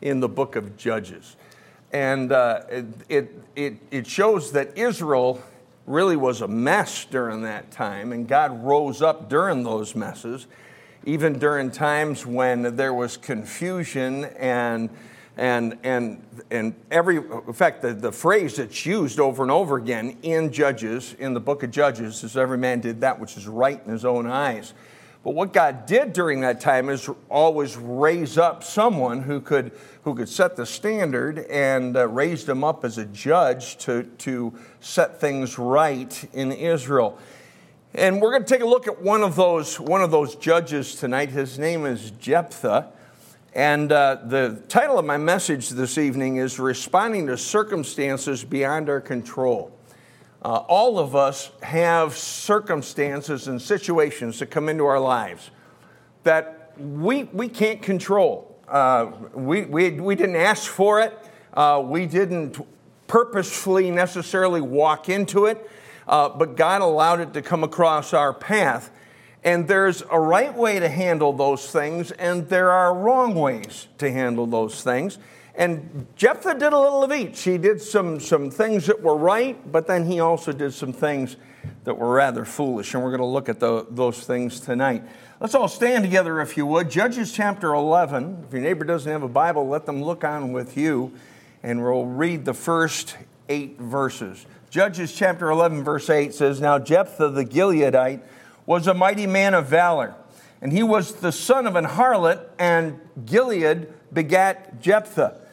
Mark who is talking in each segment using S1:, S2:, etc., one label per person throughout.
S1: in the book of Judges. And uh, it, it, it shows that Israel really was a mess during that time, and God rose up during those messes, even during times when there was confusion and and and and every in fact the, the phrase that's used over and over again in judges in the book of judges is every man did that which is right in his own eyes but what God did during that time is always raise up someone who could, who could set the standard and uh, raised him up as a judge to, to set things right in Israel. And we're going to take a look at one of those, one of those judges tonight. His name is Jephthah. And uh, the title of my message this evening is Responding to Circumstances Beyond Our Control. Uh, all of us have circumstances and situations that come into our lives that we, we can't control. Uh, we, we, we didn't ask for it, uh, we didn't purposefully necessarily walk into it, uh, but God allowed it to come across our path. And there's a right way to handle those things, and there are wrong ways to handle those things. And Jephthah did a little of each. He did some, some things that were right, but then he also did some things that were rather foolish. And we're going to look at the, those things tonight. Let's all stand together, if you would. Judges chapter 11. If your neighbor doesn't have a Bible, let them look on with you, and we'll read the first eight verses. Judges chapter 11, verse 8 says Now Jephthah the Gileadite was a mighty man of valor, and he was the son of an harlot, and Gilead begat Jephthah.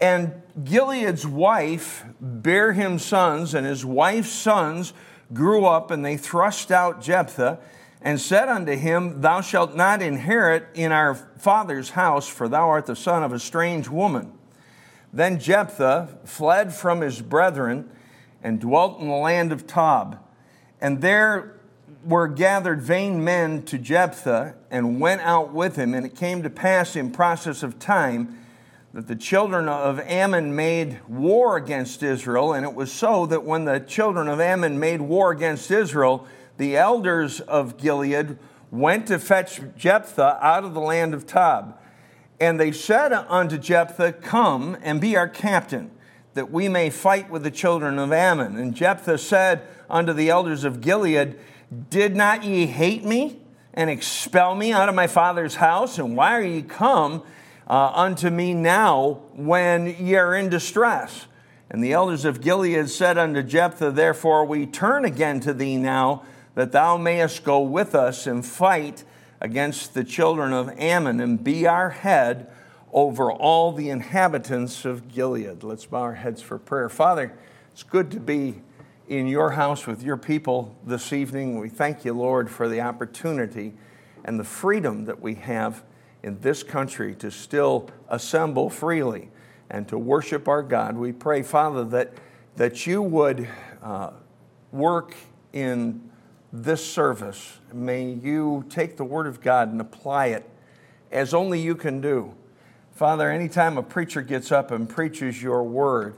S1: And Gilead's wife bare him sons, and his wife's sons grew up, and they thrust out Jephthah, and said unto him, Thou shalt not inherit in our father's house, for thou art the son of a strange woman. Then Jephthah fled from his brethren and dwelt in the land of Tob. And there were gathered vain men to Jephthah and went out with him. And it came to pass in process of time that the children of Ammon made war against Israel. And it was so that when the children of Ammon made war against Israel, the elders of Gilead went to fetch Jephthah out of the land of Tob. And they said unto Jephthah, Come and be our captain, that we may fight with the children of Ammon. And Jephthah said unto the elders of Gilead, Did not ye hate me and expel me out of my father's house? And why are ye come? Uh, unto me now when ye are in distress. And the elders of Gilead said unto Jephthah, Therefore we turn again to thee now, that thou mayest go with us and fight against the children of Ammon, and be our head over all the inhabitants of Gilead. Let's bow our heads for prayer. Father, it's good to be in your house with your people this evening. We thank you, Lord, for the opportunity and the freedom that we have in this country to still assemble freely and to worship our God. We pray, Father, that, that you would uh, work in this service. May you take the Word of God and apply it as only you can do. Father, anytime a preacher gets up and preaches your Word,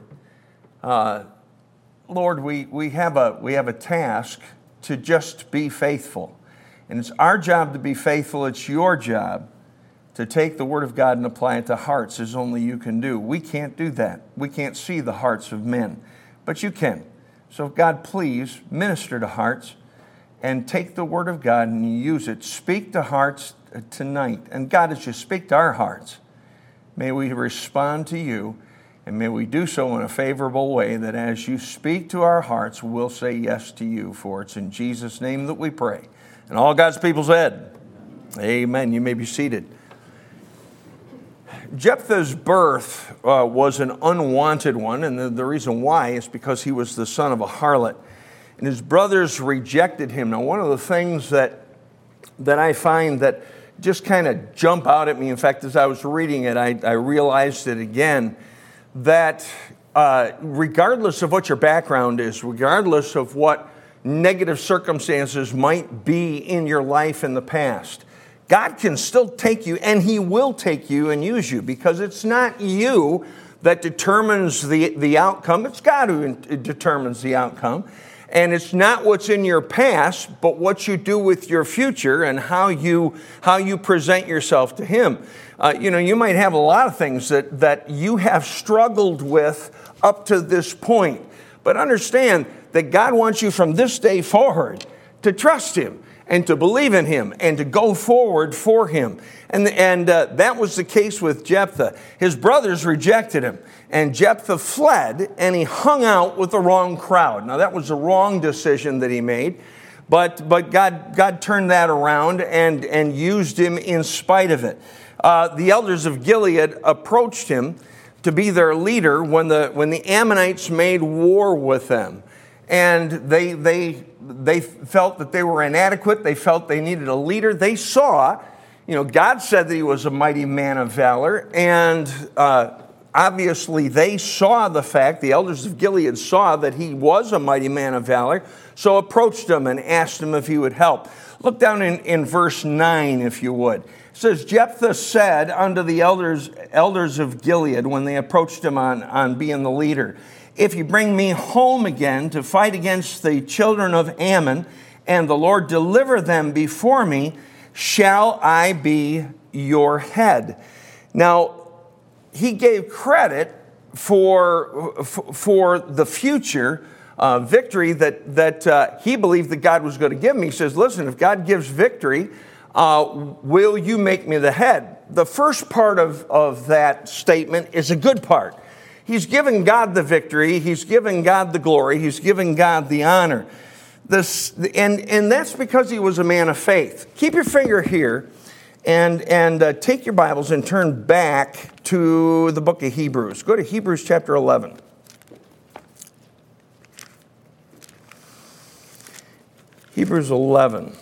S1: uh, Lord, we, we, have a, we have a task to just be faithful. And it's our job to be faithful, it's your job to take the Word of God and apply it to hearts as only you can do. We can't do that. We can't see the hearts of men, but you can. So, God, please minister to hearts and take the Word of God and use it. Speak to hearts tonight. And God, as you speak to our hearts, may we respond to you and may we do so in a favorable way that as you speak to our hearts, we'll say yes to you. For it's in Jesus' name that we pray. And all God's people said, Amen. You may be seated. Jephthah's birth uh, was an unwanted one, and the, the reason why is because he was the son of a harlot. And his brothers rejected him. Now, one of the things that, that I find that just kind of jump out at me, in fact, as I was reading it, I, I realized it again, that uh, regardless of what your background is, regardless of what negative circumstances might be in your life in the past, God can still take you, and He will take you and use you because it's not you that determines the, the outcome, it's God who determines the outcome. And it's not what's in your past, but what you do with your future and how you, how you present yourself to Him. Uh, you know, you might have a lot of things that, that you have struggled with up to this point. But understand that God wants you from this day forward to trust Him and to believe in him and to go forward for him. And, and uh, that was the case with Jephthah. His brothers rejected him, and Jephthah fled and he hung out with the wrong crowd. Now, that was the wrong decision that he made, but, but God, God turned that around and, and used him in spite of it. Uh, the elders of Gilead approached him to be their leader when the, when the Ammonites made war with them. And they, they they felt that they were inadequate. They felt they needed a leader. They saw, you know, God said that he was a mighty man of valor. And uh, obviously, they saw the fact, the elders of Gilead saw that he was a mighty man of valor, so approached him and asked him if he would help. Look down in, in verse 9, if you would. It says, Jephthah said unto the elders, elders of Gilead when they approached him on, on being the leader, if you bring me home again to fight against the children of Ammon, and the Lord deliver them before me, shall I be your head? Now, he gave credit for, for the future uh, victory that, that uh, he believed that God was going to give me. He says, Listen, if God gives victory, uh, will you make me the head? The first part of, of that statement is a good part. He's given God the victory, he's given God the glory, he's given God the honor. This, and, and that's because he was a man of faith. Keep your finger here and, and uh, take your Bibles and turn back to the book of Hebrews. Go to Hebrews chapter 11. Hebrews 11.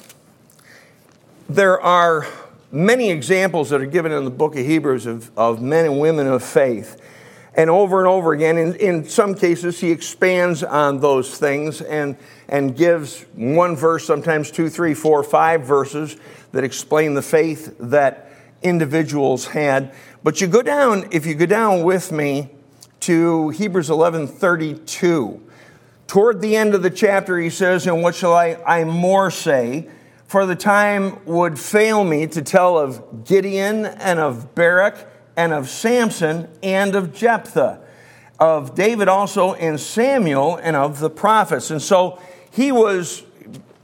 S1: There are many examples that are given in the book of Hebrews of, of men and women of faith and over and over again. In, in some cases, he expands on those things and, and gives one verse, sometimes two, three, four, five verses that explain the faith that individuals had. But you go down, if you go down with me to Hebrews 11 32, toward the end of the chapter, he says, And what shall I, I more say? For the time would fail me to tell of Gideon and of Barak and of Samson and of Jephthah, of David also and Samuel and of the prophets. And so he was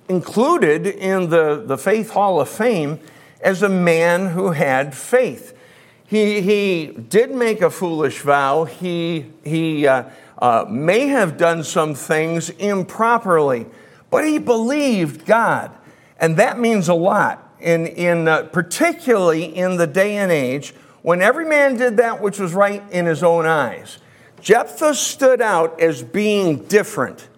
S1: included in the, the Faith Hall of Fame as a man who had faith. He, he did make a foolish vow. He, he uh, uh, may have done some things improperly, but he believed God. And that means a lot, in, in, uh, particularly in the day and age when every man did that which was right in his own eyes. Jephthah stood out as being different.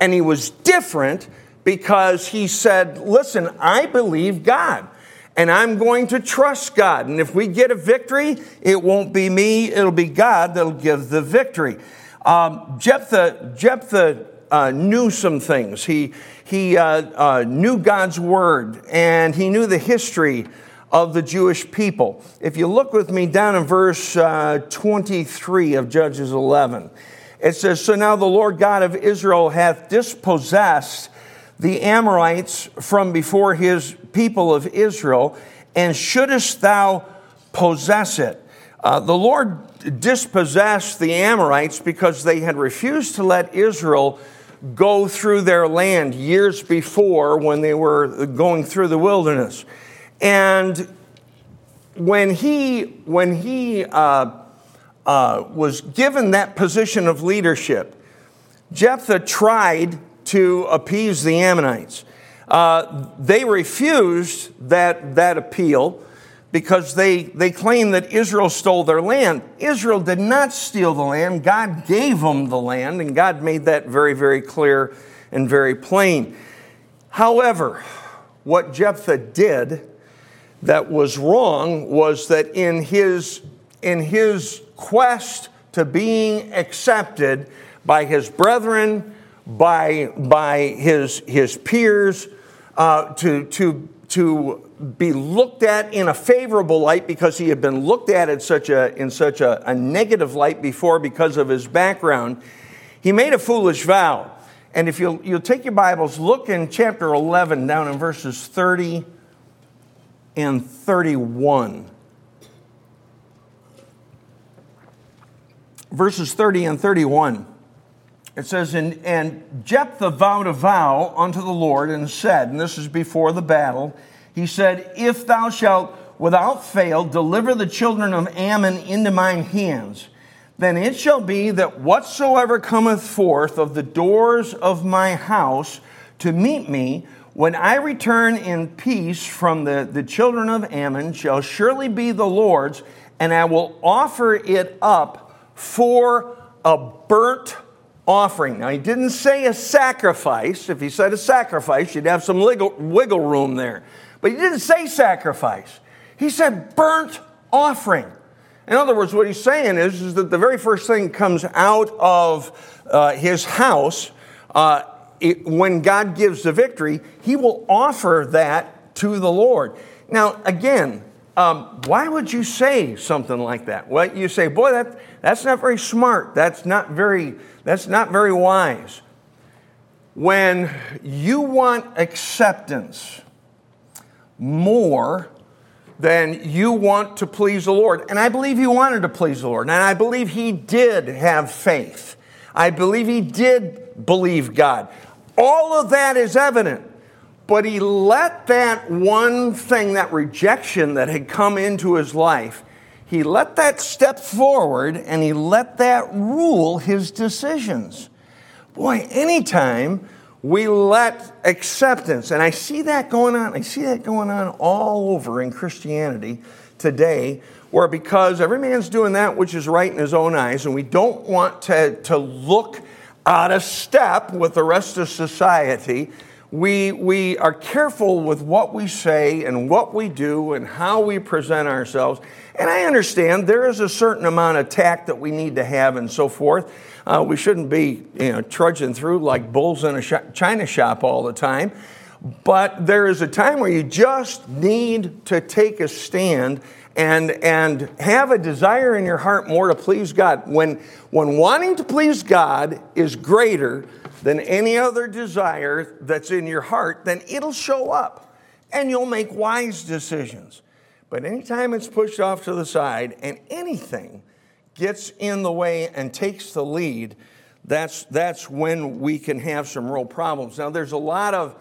S1: And he was different because he said, Listen, I believe God and I'm going to trust God. And if we get a victory, it won't be me, it'll be God that'll give the victory. Um, Jephthah, Jephthah uh, knew some things. He, he uh, uh, knew God's word and he knew the history of the Jewish people. If you look with me down in verse uh, 23 of Judges 11, it says, So now the Lord God of Israel hath dispossessed the Amorites from before his people of Israel, and shouldest thou possess it? Uh, the Lord dispossessed the Amorites because they had refused to let Israel go through their land years before when they were going through the wilderness. And when he, when he uh, uh, was given that position of leadership, Jephthah tried to appease the Ammonites. Uh, they refused that, that appeal because they, they claimed that Israel stole their land. Israel did not steal the land, God gave them the land, and God made that very, very clear and very plain. However, what Jephthah did that was wrong was that in his, in his quest to being accepted by his brethren, by, by his, his peers, uh, to, to, to be looked at in a favorable light because he had been looked at in such, a, in such a, a negative light before because of his background, he made a foolish vow. And if you'll, you'll take your Bibles, look in chapter 11, down in verses 30 and 31. Verses 30 and 31. It says, and, and Jephthah vowed a vow unto the Lord and said, and this is before the battle, he said, If thou shalt without fail deliver the children of Ammon into mine hands, then it shall be that whatsoever cometh forth of the doors of my house to meet me, when I return in peace from the, the children of Ammon, shall surely be the Lord's, and I will offer it up for a burnt offering. Now, he didn't say a sacrifice. If he said a sacrifice, you'd have some wiggle, wiggle room there. But he didn't say sacrifice, he said burnt offering. In other words, what he's saying is, is that the very first thing comes out of uh, his house, uh, it, when God gives the victory, he will offer that to the Lord. Now, again, um, why would you say something like that? Well, you say, boy, that, that's not very smart. That's not very, that's not very wise. When you want acceptance more than you want to please the Lord, and I believe he wanted to please the Lord, and I believe he did have faith. I believe he did believe God. All of that is evident. But he let that one thing, that rejection that had come into his life, he let that step forward and he let that rule his decisions. Boy, anytime we let acceptance, and I see that going on, I see that going on all over in Christianity today, where because every man's doing that which is right in his own eyes, and we don't want to, to look out of step with the rest of society, we, we are careful with what we say and what we do and how we present ourselves. And I understand there is a certain amount of tact that we need to have and so forth. Uh, we shouldn't be you know, trudging through like bulls in a sh- china shop all the time. But there is a time where you just need to take a stand and, and have a desire in your heart more to please God. When, when wanting to please God is greater than any other desire that's in your heart, then it'll show up and you'll make wise decisions. But anytime it's pushed off to the side and anything gets in the way and takes the lead, that's, that's when we can have some real problems. Now, there's a lot of,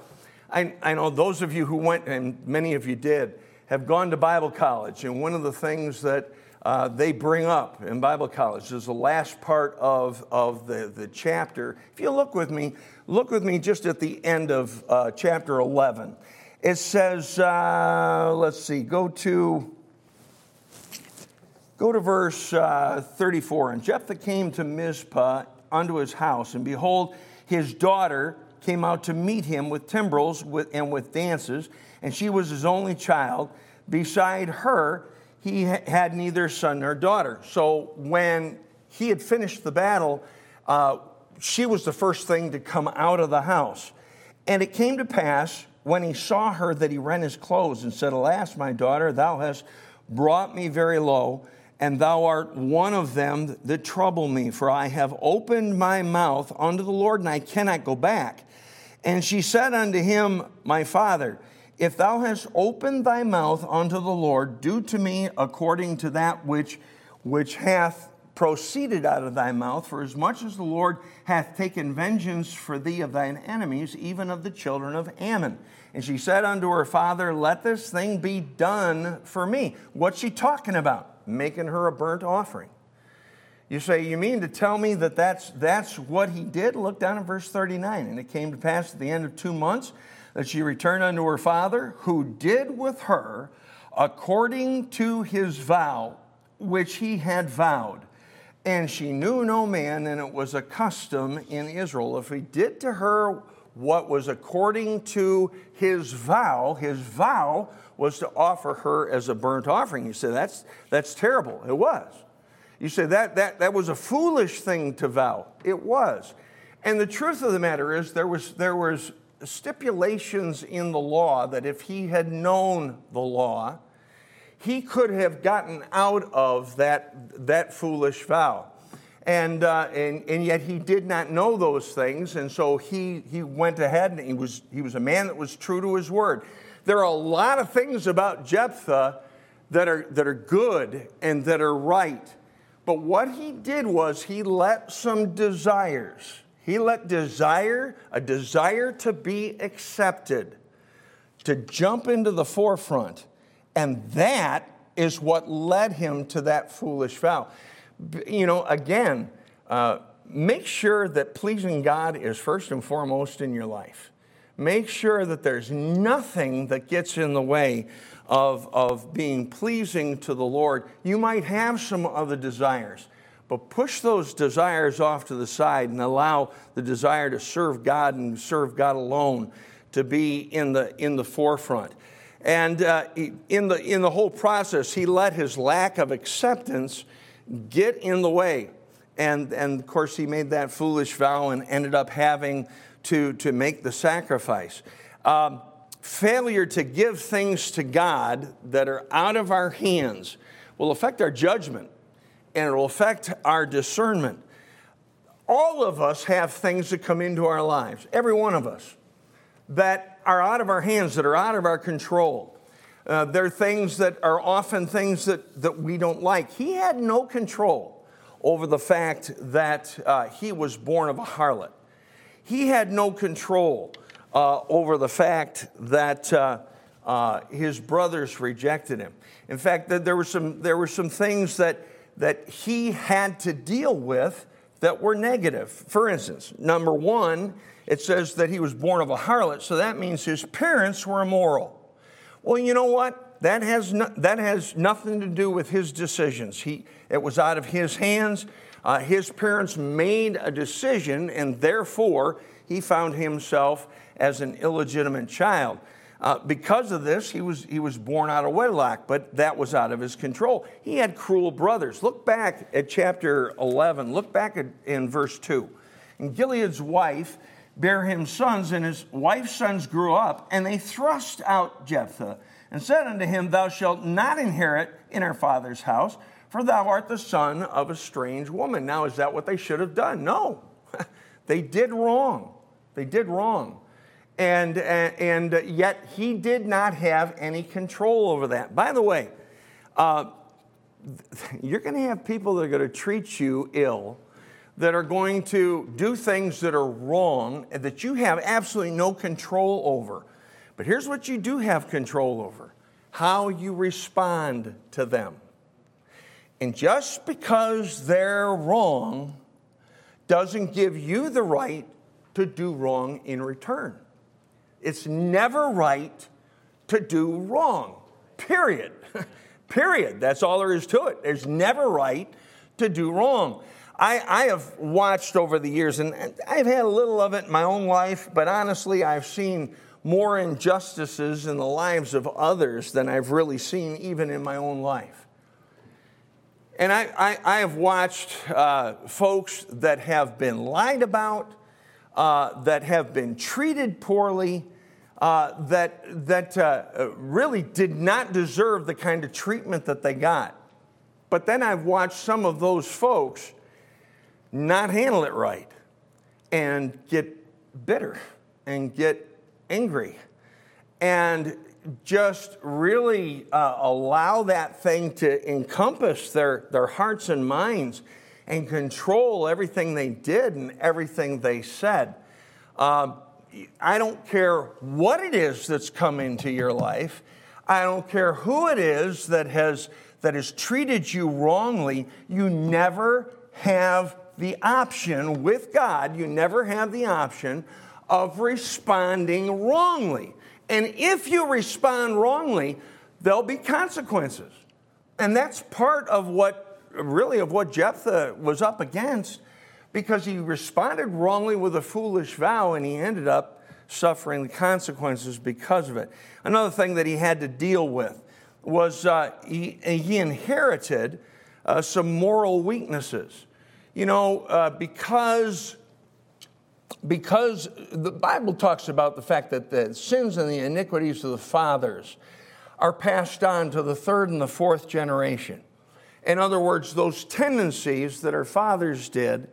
S1: I, I know those of you who went, and many of you did, have gone to Bible college, and one of the things that uh, they bring up in Bible college is the last part of, of the, the chapter. If you look with me, look with me just at the end of uh, chapter 11. It says, uh, let's see, go to. Go to verse uh, 34. And Jephthah came to Mizpah unto his house, and behold, his daughter came out to meet him with timbrels and with dances, and she was his only child. Beside her, he had neither son nor daughter. So when he had finished the battle, uh, she was the first thing to come out of the house. And it came to pass when he saw her that he rent his clothes and said, Alas, my daughter, thou hast brought me very low, and thou art one of them that trouble me, for I have opened my mouth unto the Lord, and I cannot go back. And she said unto him, My father, if thou hast opened thy mouth unto the Lord, do to me according to that which, which hath proceeded out of thy mouth, for as much as the Lord hath taken vengeance for thee of thine enemies, even of the children of Ammon. And she said unto her father, Let this thing be done for me. What's she talking about? Making her a burnt offering. You say, You mean to tell me that that's, that's what he did? Look down at verse 39. And it came to pass at the end of two months that she returned unto her father, who did with her according to his vow, which he had vowed. And she knew no man, and it was a custom in Israel. If he did to her what was according to his vow, his vow was to offer her as a burnt offering. You say, that's, that's terrible. It was. You say, that, that, that was a foolish thing to vow. It was. And the truth of the matter is, there was, there was stipulations in the law that if he had known the law, he could have gotten out of that, that foolish vow. And, uh, and, and yet he did not know those things. And so he, he went ahead and he was, he was a man that was true to his word. There are a lot of things about Jephthah that are, that are good and that are right. But what he did was he let some desires, he let desire, a desire to be accepted, to jump into the forefront. And that is what led him to that foolish vow. You know, again, uh, make sure that pleasing God is first and foremost in your life. Make sure that there's nothing that gets in the way of, of being pleasing to the Lord. You might have some other desires, but push those desires off to the side and allow the desire to serve God and serve God alone to be in the, in the forefront. And uh, in, the, in the whole process, he let his lack of acceptance get in the way. And, and of course, he made that foolish vow and ended up having to, to make the sacrifice. Um, failure to give things to God that are out of our hands will affect our judgment and it will affect our discernment. All of us have things that come into our lives, every one of us, that are out of our hands, that are out of our control. Uh, they're things that are often things that, that we don't like. He had no control over the fact that uh, he was born of a harlot. He had no control uh, over the fact that uh, uh, his brothers rejected him. In fact, there were some, there were some things that, that he had to deal with that were negative. For instance, number one, it says that he was born of a harlot, so that means his parents were immoral. Well, you know what? That has, no, that has nothing to do with his decisions. He, it was out of his hands. Uh, his parents made a decision, and therefore he found himself as an illegitimate child. Uh, because of this, he was, he was born out of wedlock, but that was out of his control. He had cruel brothers. Look back at chapter 11, look back at, in verse 2. And Gilead's wife bare him sons, and his wife's sons grew up, and they thrust out Jephthah and said unto him, Thou shalt not inherit in our father's house, for thou art the son of a strange woman. Now, is that what they should have done? No. they did wrong. They did wrong and, and yet he did not have any control over that. By the way, uh, you're going to have people that are going to treat you ill, that are going to do things that are wrong, that you have absolutely no control over. But here's what you do have control over how you respond to them. And just because they're wrong doesn't give you the right to do wrong in return. It's never right to do wrong, period. period. That's all there is to it. There's never right to do wrong. I, I, have watched over the years, and I've had a little of it in my own life, but honestly, I've seen more injustices in the lives of others than I've really seen even in my own life. And I, I, I have watched uh, folks that have been lied about, uh, that have been treated poorly, uh, that, that uh, really did not deserve the kind of treatment that they got. But then I've watched some of those folks not handle it right and get bitter and get angry and just really uh, allow that thing to encompass their, their hearts and minds and control everything they did and everything they said. Uh, I don't care what it is that's come into your life. I don't care who it is that has, that has treated you wrongly. You never have the option with God, you never have the option of responding wrongly. And if you respond wrongly, there'll be consequences. And that's part of what really of what Jephthah was up against because he responded wrongly with a foolish vow and he ended up suffering the consequences because of it. Another thing that he had to deal with was uh, he, he, inherited uh, some moral weaknesses. You know, uh, because, because the Bible talks about the fact that the sins and the iniquities of the fathers are passed on to the third and the fourth generation. In other words, those tendencies that our fathers did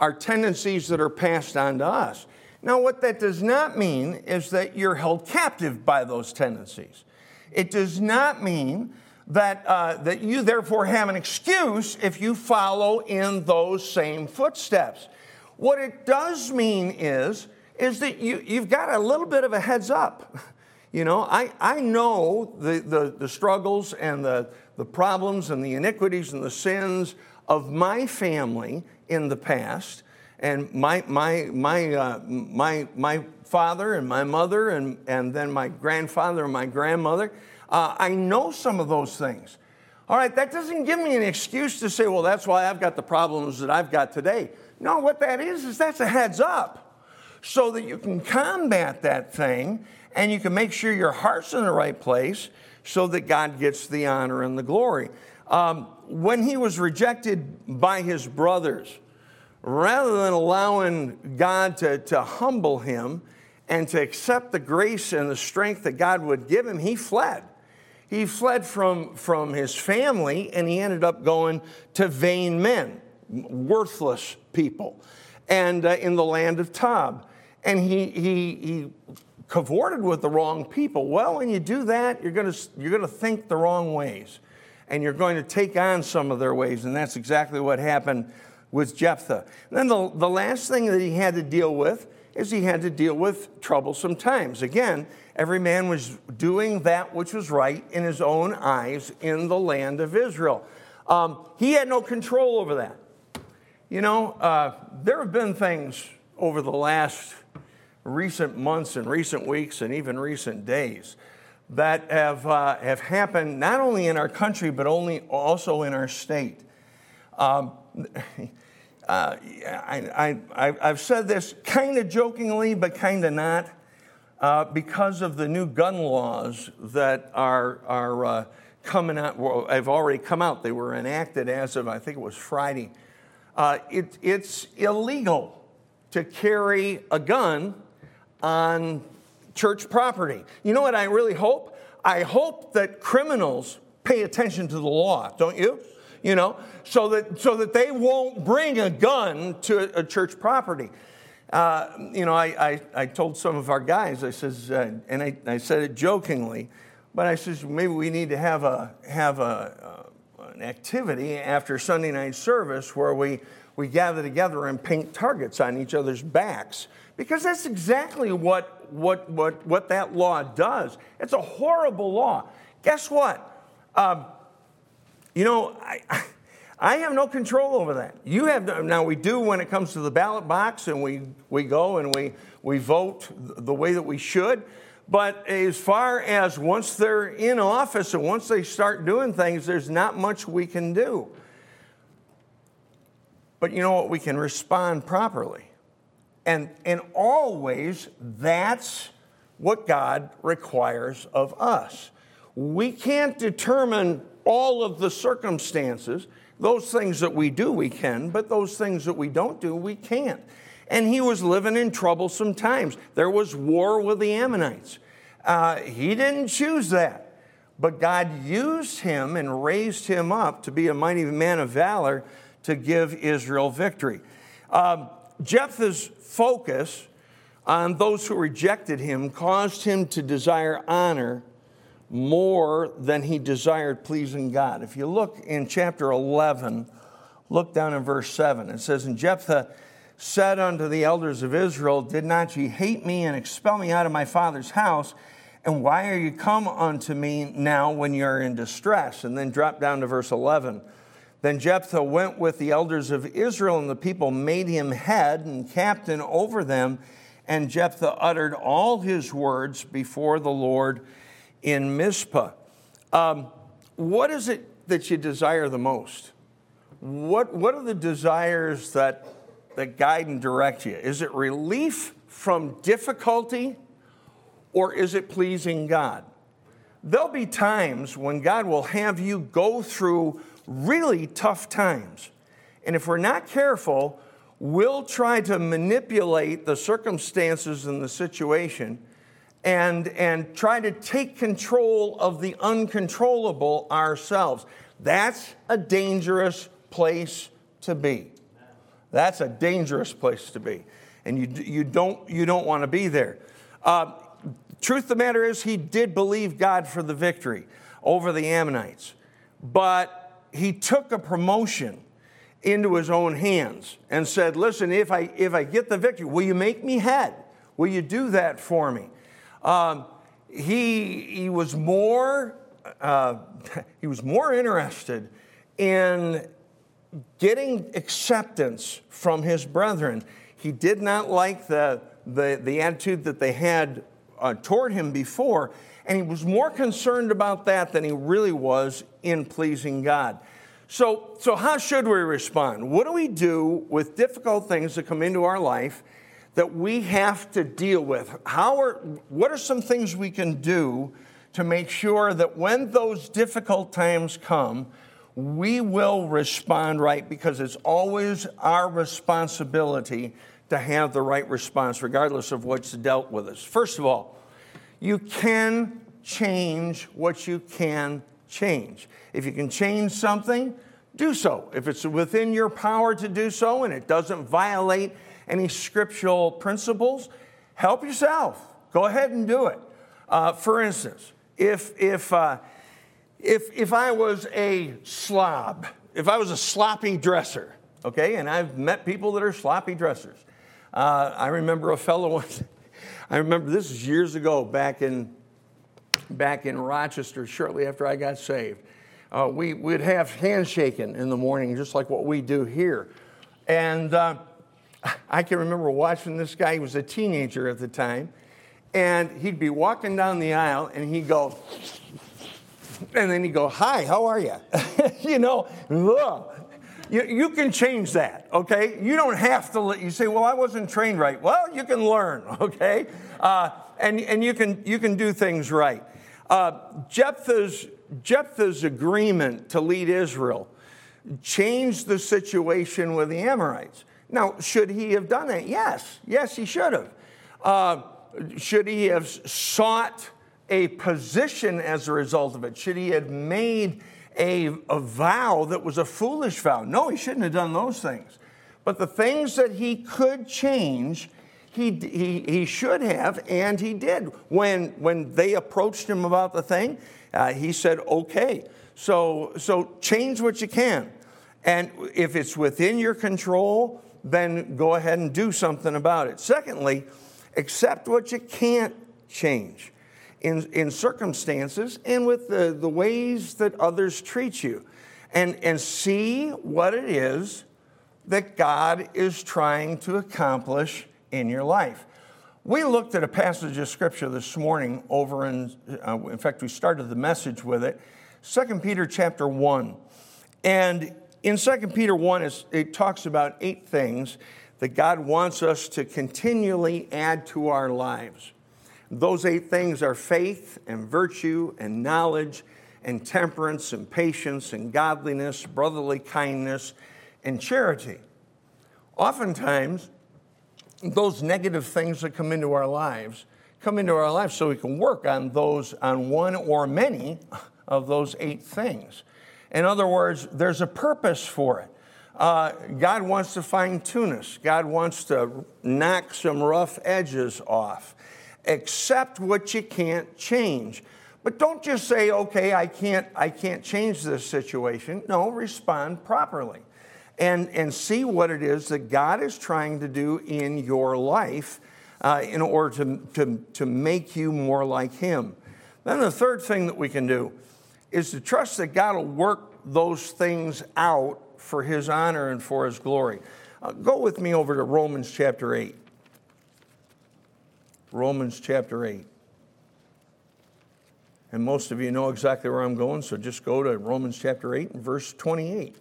S1: are tendencies that are passed on to us. Now, what that does not mean is that you're held captive by those tendencies. It does not mean that, uh, that you therefore have an excuse if you follow in those same footsteps. What it does mean is, is that you, you've got a little bit of a heads up. You know, I, I know the, the, the struggles and the, the problems and the iniquities and the sins of my family in the past. And my, my, my, uh, my, my father and my mother, and, and then my grandfather and my grandmother, uh, I know some of those things. All right, that doesn't give me an excuse to say, well, that's why I've got the problems that I've got today. No, what that is, is that's a heads up so that you can combat that thing and you can make sure your heart's in the right place so that God gets the honor and the glory. Um, when he was rejected by his brothers, rather than allowing God to, to humble him and to accept the grace and the strength that God would give him, he fled. He fled from, from his family and he ended up going to vain men, worthless people, and uh, in the land of Tob. And he, he, he cavorted with the wrong people. Well, when you do that, you're going to, you're going to think the wrong ways and you're going to take on some of their ways. And that's exactly what happened with Jephthah. And then the, the last thing that he had to deal with is he had to deal with troublesome times. Again, every man was doing that which was right in his own eyes in the land of Israel. Um, he had no control over that. You know, uh, there have been things over the last recent months and recent weeks and even recent days that have, uh, have happened not only in our country but only also in our state. Um, uh, I, have said this kind of jokingly, but kind of not, uh, because of the new gun laws that are, are uh, coming out, well, have already come out. They were enacted as of, I think it was Friday. Uh, it, it's illegal to carry a gun on church property. You know what I really hope? I hope that criminals pay attention to the law, don't you? You know, so that so that they won't bring a gun to a, church property. Uh, you know, I, I, I, told some of our guys, I says, uh, and I, I said it jokingly, but I says maybe we need to have a have a, uh, an activity after Sunday night service where we we gather together and paint targets on each other's backs because that's exactly what, what, what, what that law does. It's a horrible law. Guess what? Um, you know, I, I have no control over that. You have no, now we do when it comes to the ballot box and we, we go and we, we vote the way that we should. But as far as once they're in office and once they start doing things, there's not much we can do. But you know what? We can respond properly. And, and always, that's what God requires of us. We can't determine all of the circumstances. Those things that we do, we can, but those things that we don't do, we can't. And he was living in troublesome times. There was war with the Ammonites. Uh, he didn't choose that, but God used him and raised him up to be a mighty man of valor to give Israel victory. Um, Jephthah's focus on those who rejected him caused him to desire honor more than he desired pleasing God. If you look in chapter 11, look down in verse 7. It says, And Jephthah said unto the elders of Israel, Did not ye hate me and expel me out of my father's house? And why are you come unto me now when you're in distress? And then drop down to verse 11. Then Jephthah went with the elders of Israel, and the people made him head and captain over them. And Jephthah uttered all his words before the Lord in Mizpah. Um, what is it that you desire the most? What, what are the desires that, that guide and direct you? Is it relief from difficulty or is it pleasing God? There'll be times when God will have you go through really tough times. And if we're not careful, we'll try to manipulate the circumstances and the situation and, and try to take control of the uncontrollable ourselves. That's a dangerous place to be. That's a dangerous place to be. And you, you, don't, you don't want to be there. Uh, truth of the matter is, he did believe God for the victory over the Ammonites, but he took a promotion into his own hands and said, Listen, if I, if I get the victory, will you make me head? Will you do that for me? Um, he, he was more uh, he was more interested in getting acceptance from his brethren. He did not like the, the, the attitude that they had uh, toward him before, and he was more concerned about that than he really was in pleasing God. So, so how should we respond? What do we do with difficult things that come into our life that we have to deal with? How are, what are some things we can do to make sure that when those difficult times come, we will respond right because it's always our responsibility to have the right response, regardless of what's dealt with us. First of all, you can change what you can change. If you can change something, do so. If it's within your power to do so and it doesn't violate any scriptural principles, help yourself. Go ahead and do it. Uh, for instance, if, if, uh, if, if I was a slob, if I was a sloppy dresser, okay, and I've met people that are sloppy dressers. Uh, I remember a fellow once, I remember this is years ago back in, back in Rochester, shortly after I got saved. Uh, we would have handshaking in the morning, just like what we do here. And uh, I can remember watching this guy, he was a teenager at the time, and he'd be walking down the aisle and he'd go, and then he'd go, Hi, how are you? you know, You, you can change that, okay? You don't have to let you say, Well, I wasn't trained right. Well, you can learn, okay? Uh, and and you, can, you can do things right. Uh, Jephthah's, Jephthah's agreement to lead Israel changed the situation with the Amorites. Now, should he have done it? Yes. Yes, he should have. Uh, should he have sought a position as a result of it? Should he have made a, a vow that was a foolish vow? No, he shouldn't have done those things. But the things that he could change, he, he, he should have, and he did. When, when they approached him about the thing, uh, he said, okay. So, so change what you can. And if it's within your control, then go ahead and do something about it. Secondly, accept what you can't change in, in circumstances and with the, the ways that others treat you. And, and see what it is that God is trying to accomplish in your life. We looked at a passage of scripture this morning over in, uh, in fact, we started the message with it, 2 Peter chapter 1. And in 2 Peter 1, it talks about eight things that God wants us to continually add to our lives. Those eight things are faith and virtue and knowledge and temperance and patience and godliness, brotherly kindness, and charity. Oftentimes, those negative things that come into our lives come into our lives so we can work on those, on one or many of those eight things. In other words, there's a purpose for it. Uh, God wants to fine tune us. God wants to knock some rough edges off. Accept what you can't change. But don't just say, okay, I can't, I can't change this situation. No, respond properly and, and see what it is that God is trying to do in your life uh, in order to, to, to make you more like Him. Then the third thing that we can do is to trust that God will work those things out for his honor and for his glory. Uh, go with me over to Romans chapter 8. Romans chapter 8. And most of you know exactly where I'm going, so just go to Romans chapter 8 and verse 28.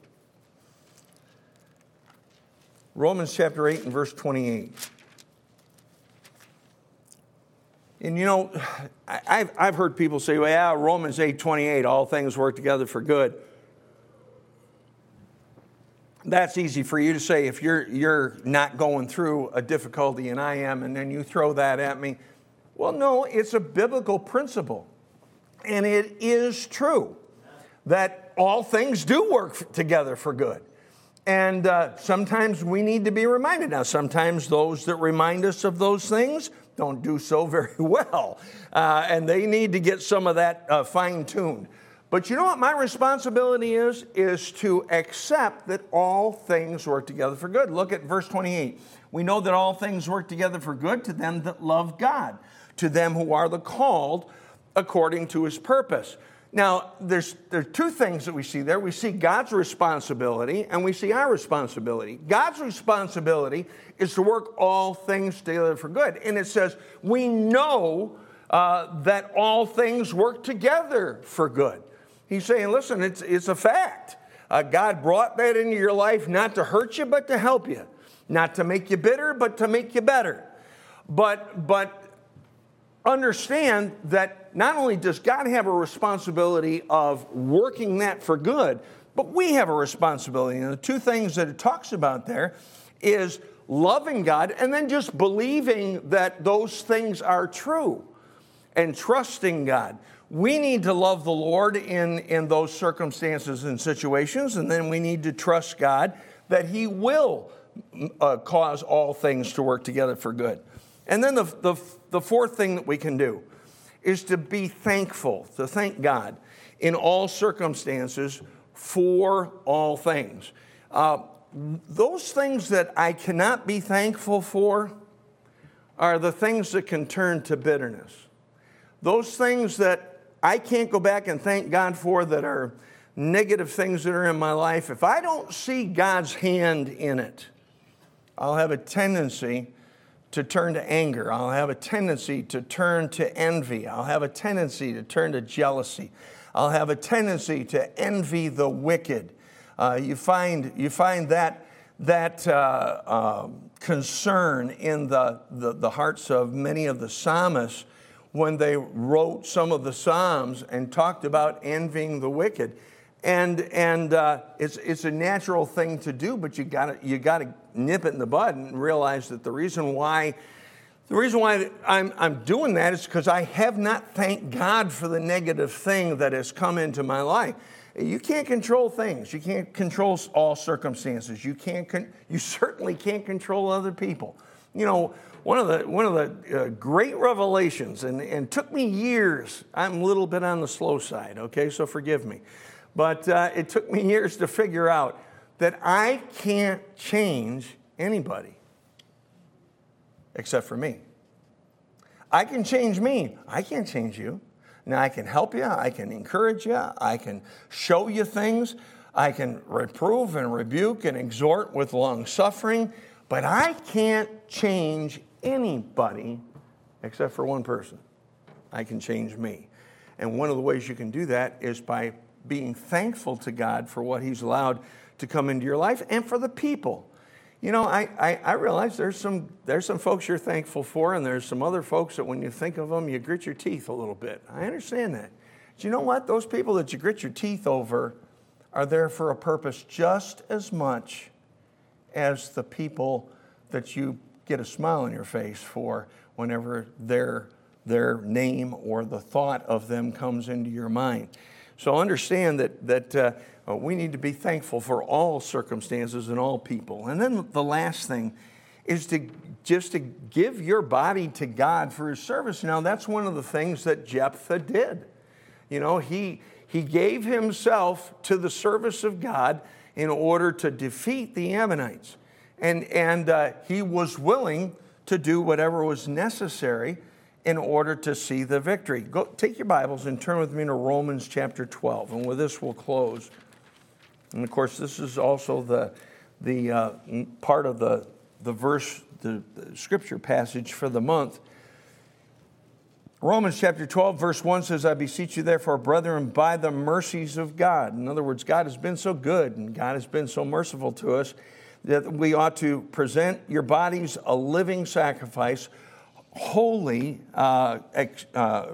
S1: Romans chapter 8 and verse 28. And you know, I've, I've heard people say, well, yeah, Romans 8 28, all things work together for good that's easy for you to say if you're, you're not going through a difficulty and I am, and then you throw that at me. Well, no, it's a biblical principle. And it is true that all things do work together for good. And uh, sometimes we need to be reminded. Now, sometimes those that remind us of those things don't do so very well, uh, and they need to get some of that uh, fine tuned. But you know what my responsibility is? Is to accept that all things work together for good. Look at verse 28. We know that all things work together for good to them that love God, to them who are the called according to his purpose. Now, there's, there are two things that we see there. We see God's responsibility and we see our responsibility. God's responsibility is to work all things together for good. And it says, we know uh, that all things work together for good. He's saying, listen, it's, it's a fact. Uh, God brought that into your life not to hurt you, but to help you. Not to make you bitter, but to make you better. But, but understand that not only does God have a responsibility of working that for good, but we have a responsibility. And the two things that it talks about there is loving God and then just believing that those things are true and trusting God. We need to love the Lord in, in those circumstances and situations, and then we need to trust God that He will uh, cause all things to work together for good. And then the, the, the fourth thing that we can do is to be thankful, to thank God in all circumstances for all things. Uh, those things that I cannot be thankful for are the things that can turn to bitterness. Those things that I can't go back and thank God for that are negative things that are in my life, if I don't see God's hand in it, I'll have a tendency to turn to anger. I'll have a tendency to turn to envy. I'll have a tendency to turn to jealousy. I'll have a tendency to envy the wicked. Uh, you, find, you find that, that uh, uh, concern in the, the, the hearts of many of the psalmists when they wrote some of the Psalms and talked about envying the wicked. And, and uh, it's, it's a natural thing to do, but you gotta, you got to nip it in the bud and realize that the reason why the reason why I'm, I'm doing that is because I have not thanked God for the negative thing that has come into my life. You can't control things. You can't control all circumstances. You, can't con- you certainly can't control other people. You know, one of the, one of the uh, great revelations, and, and took me years, I'm a little bit on the slow side, okay, so forgive me. But uh, it took me years to figure out that I can't change anybody except for me. I can change me, I can't change you. Now, I can help you, I can encourage you, I can show you things, I can reprove and rebuke and exhort with long suffering, but I can't change anybody except for one person. I can change me. And one of the ways you can do that is by being thankful to God for what He's allowed to come into your life and for the people. You know, I, I, I, realize there's some, there's some folks you're thankful for, and there's some other folks that when you think of them, you grit your teeth a little bit. I understand that. But you know what? Those people that you grit your teeth over are there for a purpose just as much as the people that you get a smile on your face for whenever their, their name or the thought of them comes into your mind. So understand that, that uh, uh, we need to be thankful for all circumstances and all people. And then the last thing is to just to give your body to God for his service. Now, that's one of the things that Jephthah did. You know, he, he gave himself to the service of God in order to defeat the Ammonites. And, and uh, he was willing to do whatever was necessary in order to see the victory. Go, take your Bibles and turn with me to Romans chapter 12. And with this, we'll close. And of course, this is also the, the uh, part of the, the verse, the, the scripture passage for the month. Romans chapter 12, verse 1 says, I beseech you, therefore, brethren, by the mercies of God. In other words, God has been so good and God has been so merciful to us that we ought to present your bodies a living sacrifice, holy, uh, uh,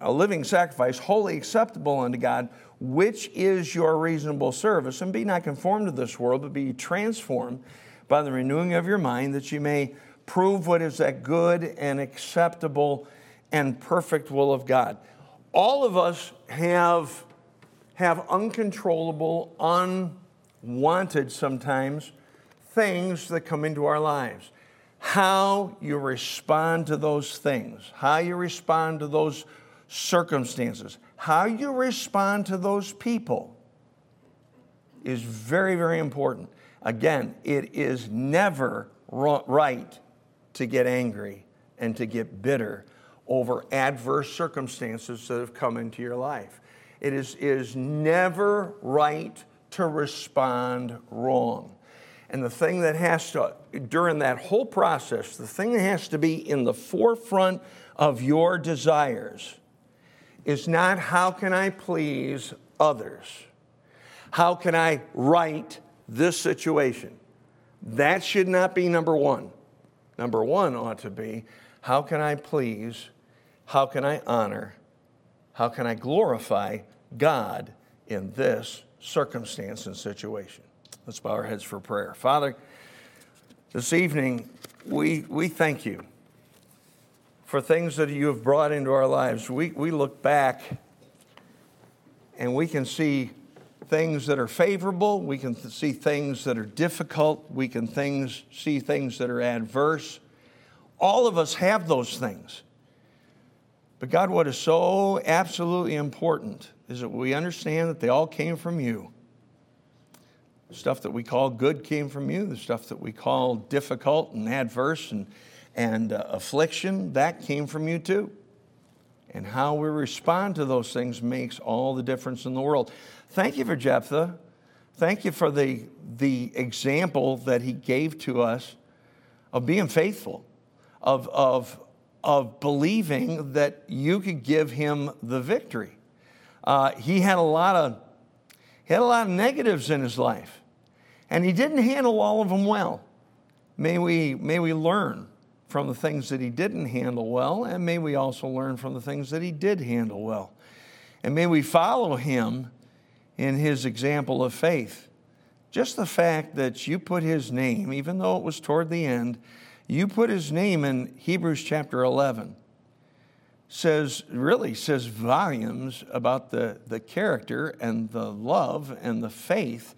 S1: a living sacrifice, holy acceptable unto God, which is your reasonable service. And be not conformed to this world, but be transformed by the renewing of your mind, that you may prove what is that good and acceptable and perfect will of God. All of us have have uncontrollable, unwanted sometimes things that come into our lives. How you respond to those things, how you respond to those circumstances, how you respond to those people is very, very important. Again, it is never right to get angry and to get bitter over adverse circumstances that have come into your life. It is, is never right to respond wrong. And the thing that has to, during that whole process, the thing that has to be in the forefront of your desires is not how can I please others? How can I right this situation? That should not be number one. Number one ought to be how can I please, how can I honor, how can I glorify God in this circumstance and situation? Let's bow our heads for prayer. Father, this evening, we, we thank you for things that you have brought into our lives. We, we look back and we can see things that are favorable, we can see things that are difficult, we can things, see things that are adverse. All of us have those things. But God, what is so absolutely important is that we understand that they all came from you. The stuff that we call good came from you, the stuff that we call difficult and adverse and, and uh, affliction, that came from you too. And how we respond to those things makes all the difference in the world. Thank you for Jephthah. Thank you for the, the example that he gave to us of being faithful, of, of, of believing that you could give him the victory. Uh, he had a lot of he had a lot of negatives in his life, and he didn't handle all of them well. May we, may we learn from the things that he didn't handle well, and may we also learn from the things that he did handle well. And may we follow him in his example of faith. Just the fact that you put his name, even though it was toward the end, you put his name in Hebrews chapter 11 says really says volumes about the, the character and the love and the faith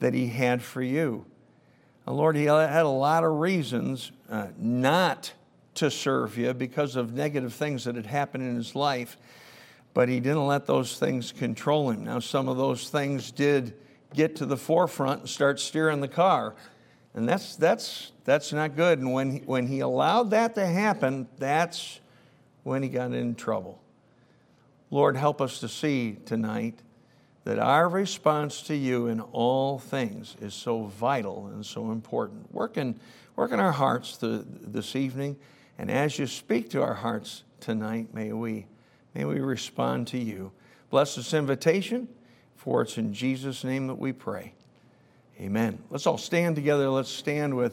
S1: that he had for you. Lord, he had a lot of reasons uh, not to serve you because of negative things that had happened in his life but he didn't let those things control him. Now, some of those things did get to the forefront and start steering the car. And that's, that's, that's not good. And when, when he allowed that to happen, that's when he got in trouble. Lord, help us to see tonight that our response to you in all things is so vital and so important. Work in, work in our hearts this evening, and as you speak to our hearts tonight, may we May we respond to you. Bless this invitation, for it's in Jesus' name that we pray. Amen. Let's all stand together. Let's stand with